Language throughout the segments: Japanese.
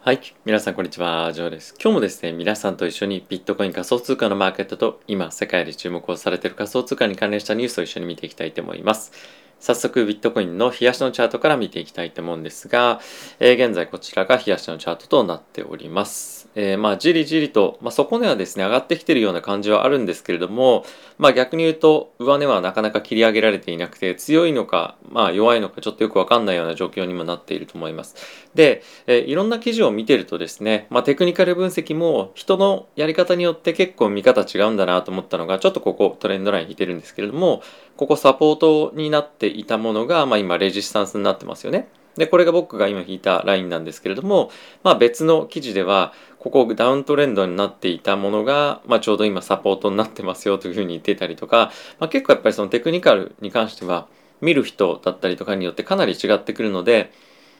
はい。皆さん、こんにちは。ジョーです。今日もですね、皆さんと一緒にビットコイン仮想通貨のマーケットと今、世界で注目をされている仮想通貨に関連したニュースを一緒に見ていきたいと思います。早速、ビットコインの冷やしのチャートから見ていきたいと思うんですが、えー、現在こちらが冷やしのチャートとなっております。えー、まあじりじりと、まあ、底値はですね上がってきてるような感じはあるんですけれども、まあ、逆に言うと上値はなかなか切り上げられていなくて強いのか、まあ、弱いのかちょっとよくわかんないような状況にもなっていると思います。で、えー、いろんな記事を見てるとですね、まあ、テクニカル分析も人のやり方によって結構見方違うんだなと思ったのがちょっとここトレンドライン引いてるんですけれどもここサポートになってていたものが、まあ、今レジスタンスになってますよね。で、これが僕が今引いたラインなんですけれども、まあ別の記事では、ここダウントレンドになっていたものが、まあちょうど今サポートになってますよというふうに言ってたりとか、まあ結構やっぱりそのテクニカルに関しては、見る人だったりとかによってかなり違ってくるので、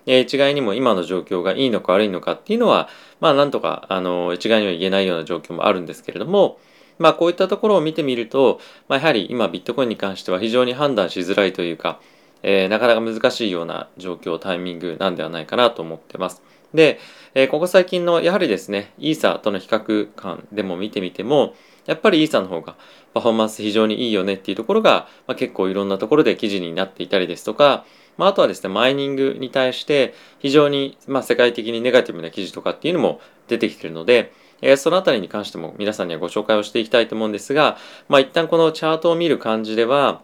え一概にも今の状況がいいのか悪いのかっていうのは、まあなんとか、あの、一概には言えないような状況もあるんですけれども、まあこういったところを見てみると、まあやはり今ビットコインに関しては非常に判断しづらいというか、えー、なかなか難しいような状況、タイミングなんではないかなと思ってます。で、えー、ここ最近のやはりですね、イーサとの比較感でも見てみても、やっぱりイーサの方がパフォーマンス非常にいいよねっていうところが、まあ、結構いろんなところで記事になっていたりですとか、まあ、あとはですね、マイニングに対して非常に、まあ、世界的にネガティブな記事とかっていうのも出てきてるので、えー、そのあたりに関しても皆さんにはご紹介をしていきたいと思うんですが、まあ、一旦このチャートを見る感じでは、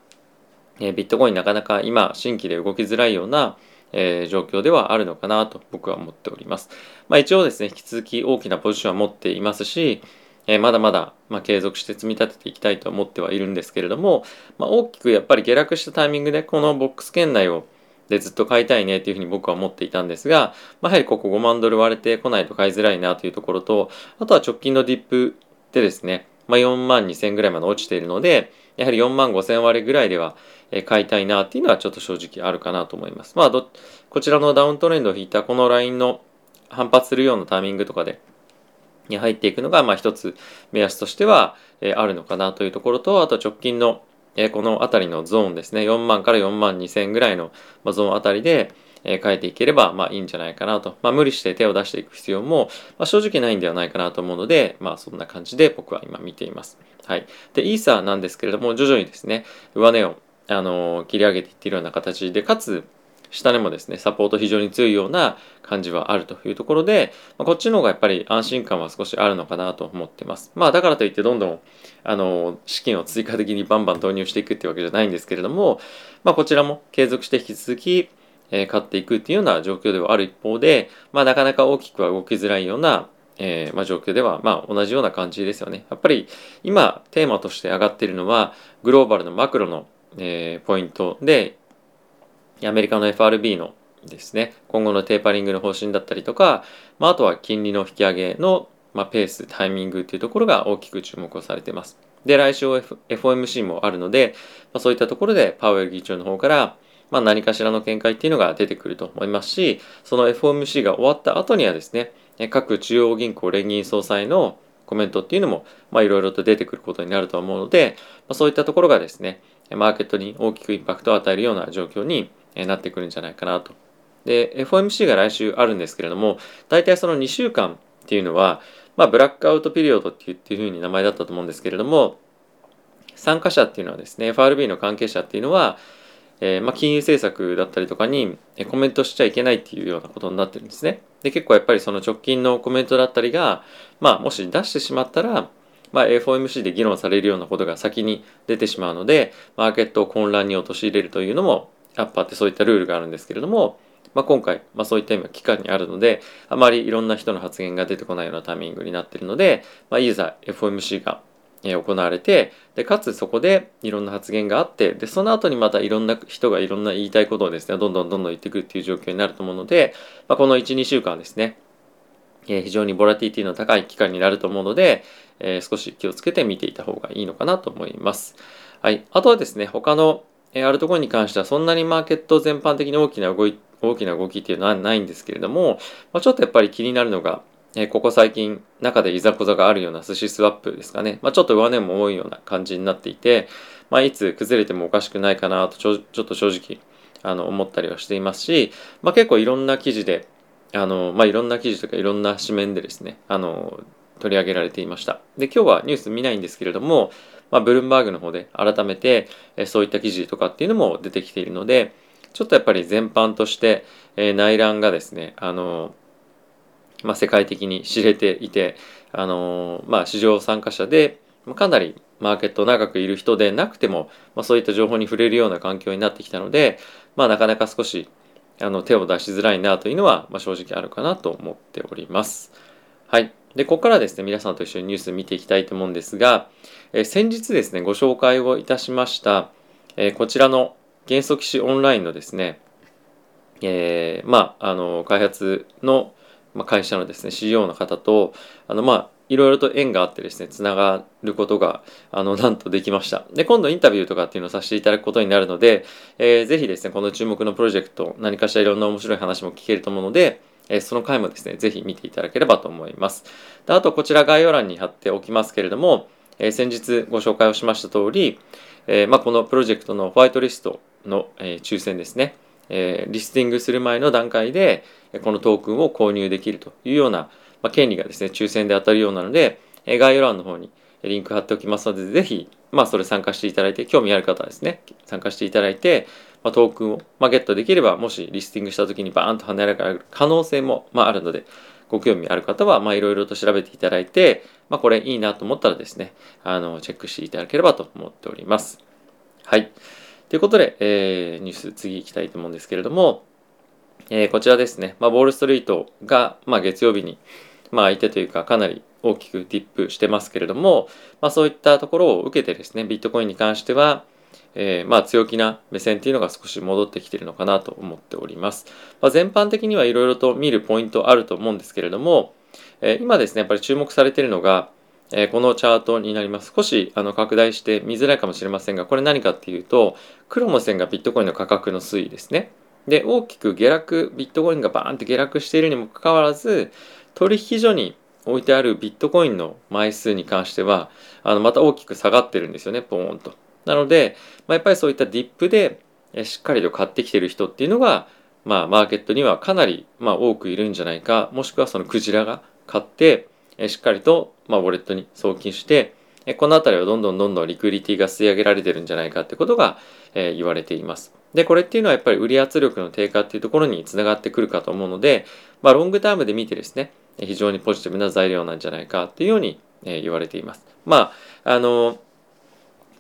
えビットコインなかなか今新規で動きづらいような、えー、状況ではあるのかなと僕は思っております。まあ、一応ですね、引き続き大きなポジションは持っていますし、えー、まだまだ、まあ、継続して積み立てていきたいと思ってはいるんですけれども、まあ、大きくやっぱり下落したタイミングでこのボックス圏内をでずっと買いたいねっていうふうに僕は思っていたんですが、まあ、やはりここ5万ドル割れてこないと買いづらいなというところと、あとは直近のディップでですね、まあ、4万2000ぐらいまで落ちているので、やはり4万5000割ぐらいでは買いたいなっていうのはちょっと正直あるかなと思います。まあど、こちらのダウントレンドを引いたこのラインの反発するようなタイミングとかでに入っていくのが、まあ一つ目安としては、えあるのかなというところと、あと直近の、えこの辺りのゾーンですね、4万から4万2千ぐらいのゾーンあたりで、え変えていければ、まあいいんじゃないかなと。まあ無理して手を出していく必要も、まあ、正直ないんではないかなと思うので、まあそんな感じで僕は今見ています。はい。で、イーサーなんですけれども、徐々にですね、上値を、あの切り上げていっているような形で、かつ、下値もですね、サポート非常に強いような感じはあるというところで、まあ、こっちの方がやっぱり安心感は少しあるのかなと思ってます。まあだからといってどんどん、あの、資金を追加的にバンバン投入していくっていうわけじゃないんですけれども、まあこちらも継続して引き続き、えー、買っていくっていうような状況ではある一方で、まあなかなか大きくは動きづらいようなえー、まあ、状況では、まあ、同じような感じですよね。やっぱり今テーマとして上がっているのはグローバルのマクロの、えー、ポイントでアメリカの FRB のですね今後のテーパリングの方針だったりとか、まあ、あとは金利の引き上げの、まあ、ペースタイミングっていうところが大きく注目をされています。で来週 FOMC もあるので、まあ、そういったところでパウエル議長の方からまあ、何かしらの見解っていうのが出てくると思いますしその FOMC が終わった後にはですね各中央銀行連銀総裁のコメントっていうのもいろいろと出てくることになると思うので、まあ、そういったところがですねマーケットに大きくインパクトを与えるような状況になってくるんじゃないかなと。で FOMC が来週あるんですけれども大体その2週間っていうのは、まあ、ブラックアウトピリオドっていうふうに名前だったと思うんですけれども参加者っていうのはですね FRB の関係者っていうのはえー、まあ、金融政策だったりとかにコメントしちゃいけないっていうようなことになってるんですね。で結構やっぱりその直近のコメントだったりが、まあ、もし出してしまったら、まあ、FOMC で議論されるようなことが先に出てしまうのでマーケットを混乱に陥れるというのもアッパーってそういったルールがあるんですけれども、まあ、今回、まあ、そういった今期間にあるのであまりいろんな人の発言が出てこないようなタイミングになっているので、まあ、いざ FOMC が行われてでかつそこでいろんな発言があってでその後にまたいろんな人がいろんな言いたいことをですねどんどんどんどん言ってくるっていう状況になると思うので、まあ、この12週間ですねえ非常にボラティティの高い期間になると思うので、えー、少し気をつけて見ていた方がいいのかなと思います。はい、あとはですね他のアルトコインに関してはそんなにマーケット全般的に大きな動い大きな動きっていうのはないんですけれども、まあ、ちょっとやっぱり気になるのがえここ最近中でいざこざがあるような寿司スワップですかね、まあ、ちょっと上値も多いような感じになっていて、まあ、いつ崩れてもおかしくないかなとちょちょっと正直あの思ったりはしていますし、まあ、結構いろんな記事であの、まあ、いろんな記事とかいろんな紙面でですね、あの、取り上げられていました。で、今日はニュース見ないんですけれども、まあ、ブルームバーグの方で改めて、えそういった記事とかっていうのも出てきているので、ちょっとやっぱり全般として、え、内乱がですね、あの、まあ、世界的に知れていて、あの、まあ、市場参加者で、かなりマーケット長くいる人でなくても、まあ、そういった情報に触れるような環境になってきたので、まあ、なかなか少しあの手を出しづらいなというのは、まあ、正直あるかなと思っております。はい。で、ここからですね、皆さんと一緒にニュース見ていきたいと思うんですが、え、先日ですね、ご紹介をいたしました、え、こちらの元素騎士オンラインのですね、えー、まあ、あの、開発の、ま、会社のですね、CEO の方と、あの、まあ、いろいろと縁があってですね、つながることが、あの、なんとできました。で、今度インタビューとかっていうのをさせていただくことになるので、えー、ぜひですね、この注目のプロジェクト、何かしらいろんな面白い話も聞けると思うので、え、その回もですね、ぜひ見ていただければと思います。であと、こちら概要欄に貼っておきますけれども、え、先日ご紹介をしました通り、え、まあ、このプロジェクトのホワイトリストの、え抽選ですね、えリスティングする前の段階で、このトークンを購入できるというような、まあ、権利がですね、抽選で当たるようなので、え概要欄の方にリンク貼っておきますので、ぜひ、まあ、それ参加していただいて、興味ある方はですね、参加していただいて、まあ、トークンを、まあ、ゲットできれば、もしリスティングした時にバーンと跳ね上がる可能性も、まあ、あるので、ご興味ある方は、まあ、いろいろと調べていただいて、まあ、これいいなと思ったらですね、あの、チェックしていただければと思っております。はい。ということで、えー、ニュース次行きたいと思うんですけれども、えー、こちらですね、まあ、ウォールストリートが、まあ、月曜日に、まあ、相手というかかなり大きくディップしてますけれども、まあ、そういったところを受けてですねビットコインに関しては、えー、まあ強気な目線っていうのが少し戻ってきてるのかなと思っております、まあ、全般的にはいろいろと見るポイントあると思うんですけれども、えー、今ですねやっぱり注目されているのが、え、このチャートになります。少しあの拡大して見づらいかもしれませんがこれ何かっていうと黒の線がビットコインの価格の推移ですね。で大きく下落ビットコインがバーンって下落しているにもかかわらず取引所に置いてあるビットコインの枚数に関してはあのまた大きく下がってるんですよねポーンと。なので、まあ、やっぱりそういったディップでしっかりと買ってきてる人っていうのが、まあ、マーケットにはかなり、まあ、多くいるんじゃないかもしくはそのクジラが買ってしっかりと、まあ、ウォレットに送金してこの辺りはどんどんどんどんリクリティが吸い上げられてるんじゃないかってことが、えー、言われています。で、これっていうのはやっぱり売り圧力の低下っていうところにつながってくるかと思うので、まあ、ロングタームで見てですね、非常にポジティブな材料なんじゃないかっていうように、え、言われています。まあ、あの、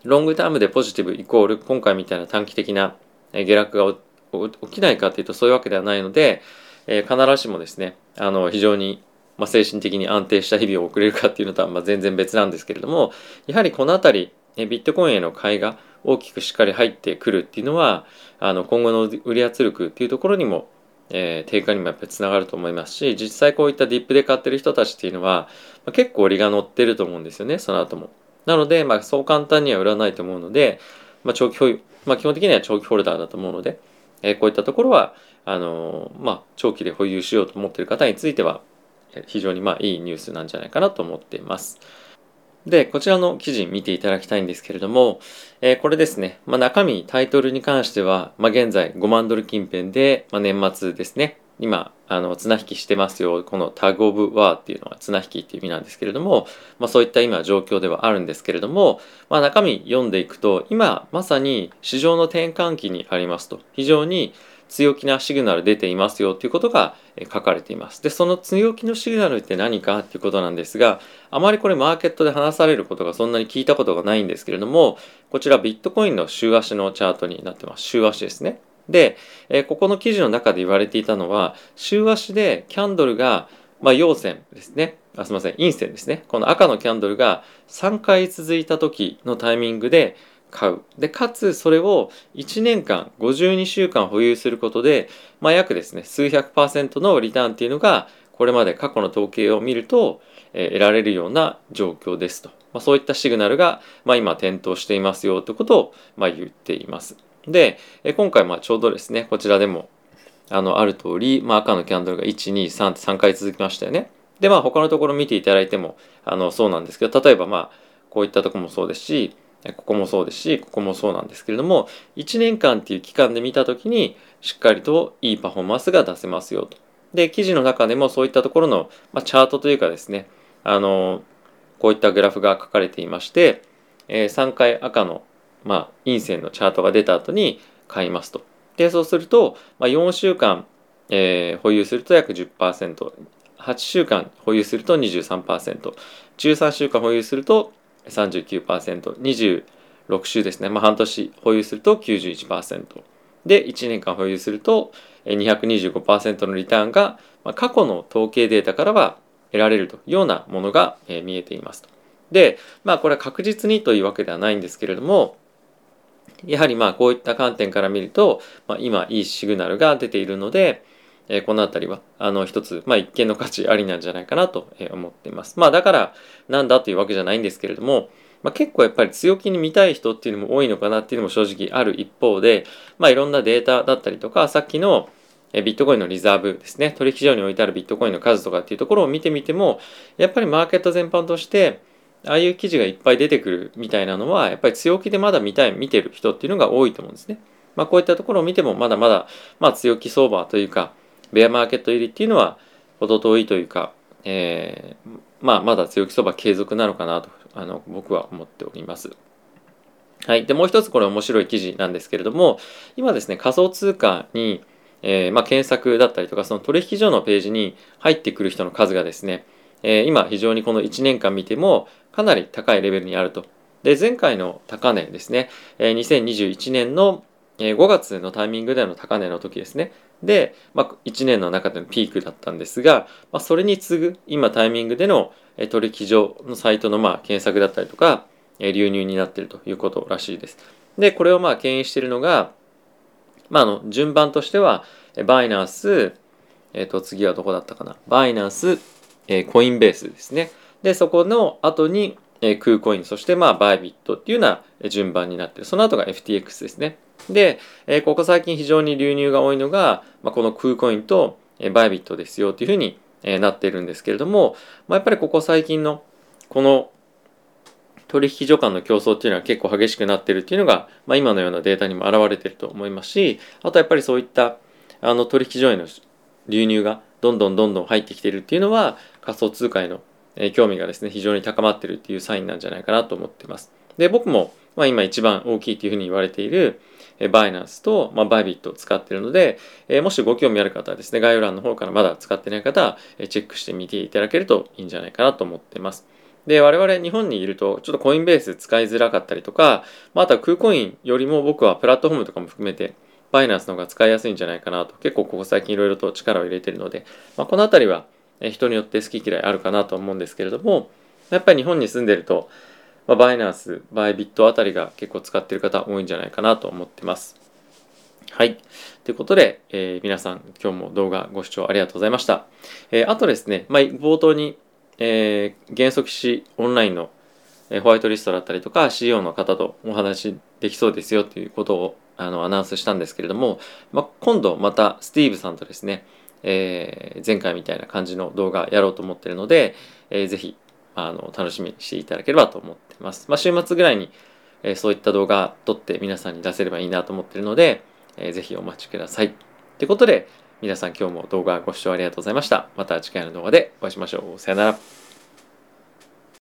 ロングタームでポジティブイコール今回みたいな短期的な下落が起きないかっていうとそういうわけではないので、え、必ずしもですね、あの、非常にまあ、精神的に安定した日々を送れるかっていうのとはまあ全然別なんですけれどもやはりこの辺りビットコインへの買いが大きくしっかり入ってくるっていうのはあの今後の売り圧力っていうところにも、えー、低下にもやっぱりつながると思いますし実際こういったディップで買ってる人たちっていうのは、まあ、結構利が乗ってると思うんですよねその後も。なので、まあ、そう簡単には売らないと思うので、まあ、長期保有、まあ、基本的には長期ホルダーだと思うので、えー、こういったところはあのー、まあ、長期で保有しようと思っている方については非常にまあいいニュースなんじゃないかなと思っています。で、こちらの記事見ていただきたいんですけれども、えー、これですね、まあ、中身、タイトルに関しては、まあ、現在5万ドル近辺で、まあ、年末ですね、今、あの、綱引きしてますよ。このタグオブワーっていうのは綱引きっていう意味なんですけれども、まあそういった今状況ではあるんですけれども、まあ中身読んでいくと、今まさに市場の転換期にありますと、非常に強気なシグナル出ていますよということが書かれています。で、その強気のシグナルって何かっていうことなんですが、あまりこれマーケットで話されることがそんなに聞いたことがないんですけれども、こちらビットコインの週足のチャートになってます。週足ですね。で、えここの記事の中で言われていたのは、週足でキャンドルが、まあ、陽線ですね。あすみません、陰線ですね。この赤のキャンドルが3回続いた時のタイミングで、買う。で、かつそれを1年間、52週間保有することで、まあ、約ですね、数百パーセントのリターンっていうのが、これまで過去の統計を見ると、えー、得られるような状況ですと。まあ、そういったシグナルが、まあ、今点灯していますよということを、まあ、言っています。で、えー、今回まあちょうどですね、こちらでもあのある通り、まあ、赤のキャンドルが1、2、3って3回続きましたよね。で、まあ他のところ見ていただいてもあのそうなんですけど、例えばまあこういったとこもそうですし、ここもそうですしここもそうなんですけれども1年間っていう期間で見た時にしっかりといいパフォーマンスが出せますよと。で、記事の中でもそういったところの、まあ、チャートというかですね、あの、こういったグラフが書かれていまして、えー、3回赤の、まあ、陰線のチャートが出た後に買いますと。で、そうすると、まあ、4週間、えー、保有すると約10%、8週間保有すると23%、13週間保有すると39%、26週ですね、まあ、半年保有すると91%、で、1年間保有すると225%のリターンが、まあ、過去の統計データからは得られるというようなものが、見えています。で、まあこれは確実にというわけではないんですけれども、やはりまあこういった観点から見ると、まあ、今いいシグナルが出ているので、えー、この辺りはあの一つ、まあ、一見の価値ありなんじゃないかなと思っています。まあだからなんだというわけじゃないんですけれども、まあ、結構やっぱり強気に見たい人っていうのも多いのかなっていうのも正直ある一方で、まあ、いろんなデータだったりとかさっきのビットコインのリザーブですね取引所に置いてあるビットコインの数とかっていうところを見てみてもやっぱりマーケット全般としてああいう記事がいっぱい出てくるみたいなのはやっぱり強気でまだ見たい見てる人っていうのが多いと思うんですね。まあ、こういったところを見てもまだまだ、まあ、強気相場というかベアマーケット入りっていうのは程遠いというか、えー、まあ、まだ強気相場継続なのかなとあの僕は思っております。はい。で、もう一つこれ面白い記事なんですけれども、今ですね、仮想通貨に、えー、まあ、検索だったりとか、その取引所のページに入ってくる人の数がですね、えー、今非常にこの1年間見てもかなり高いレベルにあると。で、前回の高値ですね、えー、2021年の5月のタイミングでの高値の時ですね。で、まあ、1年の中でのピークだったんですが、まあ、それに次ぐ今タイミングでの取引所のサイトのまあ検索だったりとか、流入になっているということらしいです。で、これをまあ牽引しているのが、まあ、あの順番としては、バイナンス、えっ、と、次はどこだったかな。バイナンス、え、コインベースですね。で、そこの後に、え、クーコイン、そしてまあ、バイビットっていうような順番になってる。その後が FTX ですね。で、え、ここ最近非常に流入が多いのが、まあ、このクーコインと、え、バイビットですよっていうふうに、え、なっているんですけれども、まあ、やっぱりここ最近のこの取引所間の競争っていうのは結構激しくなってるっていうのが、まあ、今のようなデータにも表れてると思いますしあとやっぱりそういったあの取引所への流入がどんどんどんどん入ってきてるっていうのは仮想通貨へのえ興味がですね非常に高まってるっていうサインなんじゃないかなと思ってます。で僕も、まあ、今一番大きいというふうに言われているえバイナンスと、まあ、バイビットを使ってるので、えもしご興味ある方はですね概要欄の方からまだ使ってない方はチェックしてみていただけるといいんじゃないかなと思ってます。で、我々日本にいると、ちょっとコインベース使いづらかったりとか、まあ、あとはクーコインよりも僕はプラットフォームとかも含めて、バイナンスの方が使いやすいんじゃないかなと、結構ここ最近いろいろと力を入れてるので、まあ、この辺りは人によって好き嫌いあるかなと思うんですけれども、やっぱり日本に住んでると、まあ、バイナンス、バイビットあたりが結構使ってる方多いんじゃないかなと思ってます。はい。ということで、えー、皆さん今日も動画ご視聴ありがとうございました。えー、あとですね、まあ、冒頭にえー、原則士オンラインのホワイトリストだったりとか CEO の方とお話できそうですよということをあのアナウンスしたんですけれども、まあ、今度またスティーブさんとですね、えー、前回みたいな感じの動画やろうと思ってるので、えー、ぜひあの楽しみにしていただければと思ってます。まあ、週末ぐらいに、えー、そういった動画撮って皆さんに出せればいいなと思ってるので、えー、ぜひお待ちください。ということで、皆さん今日も動画ご視聴ありがとうございました。また次回の動画でお会いしましょう。さよなら。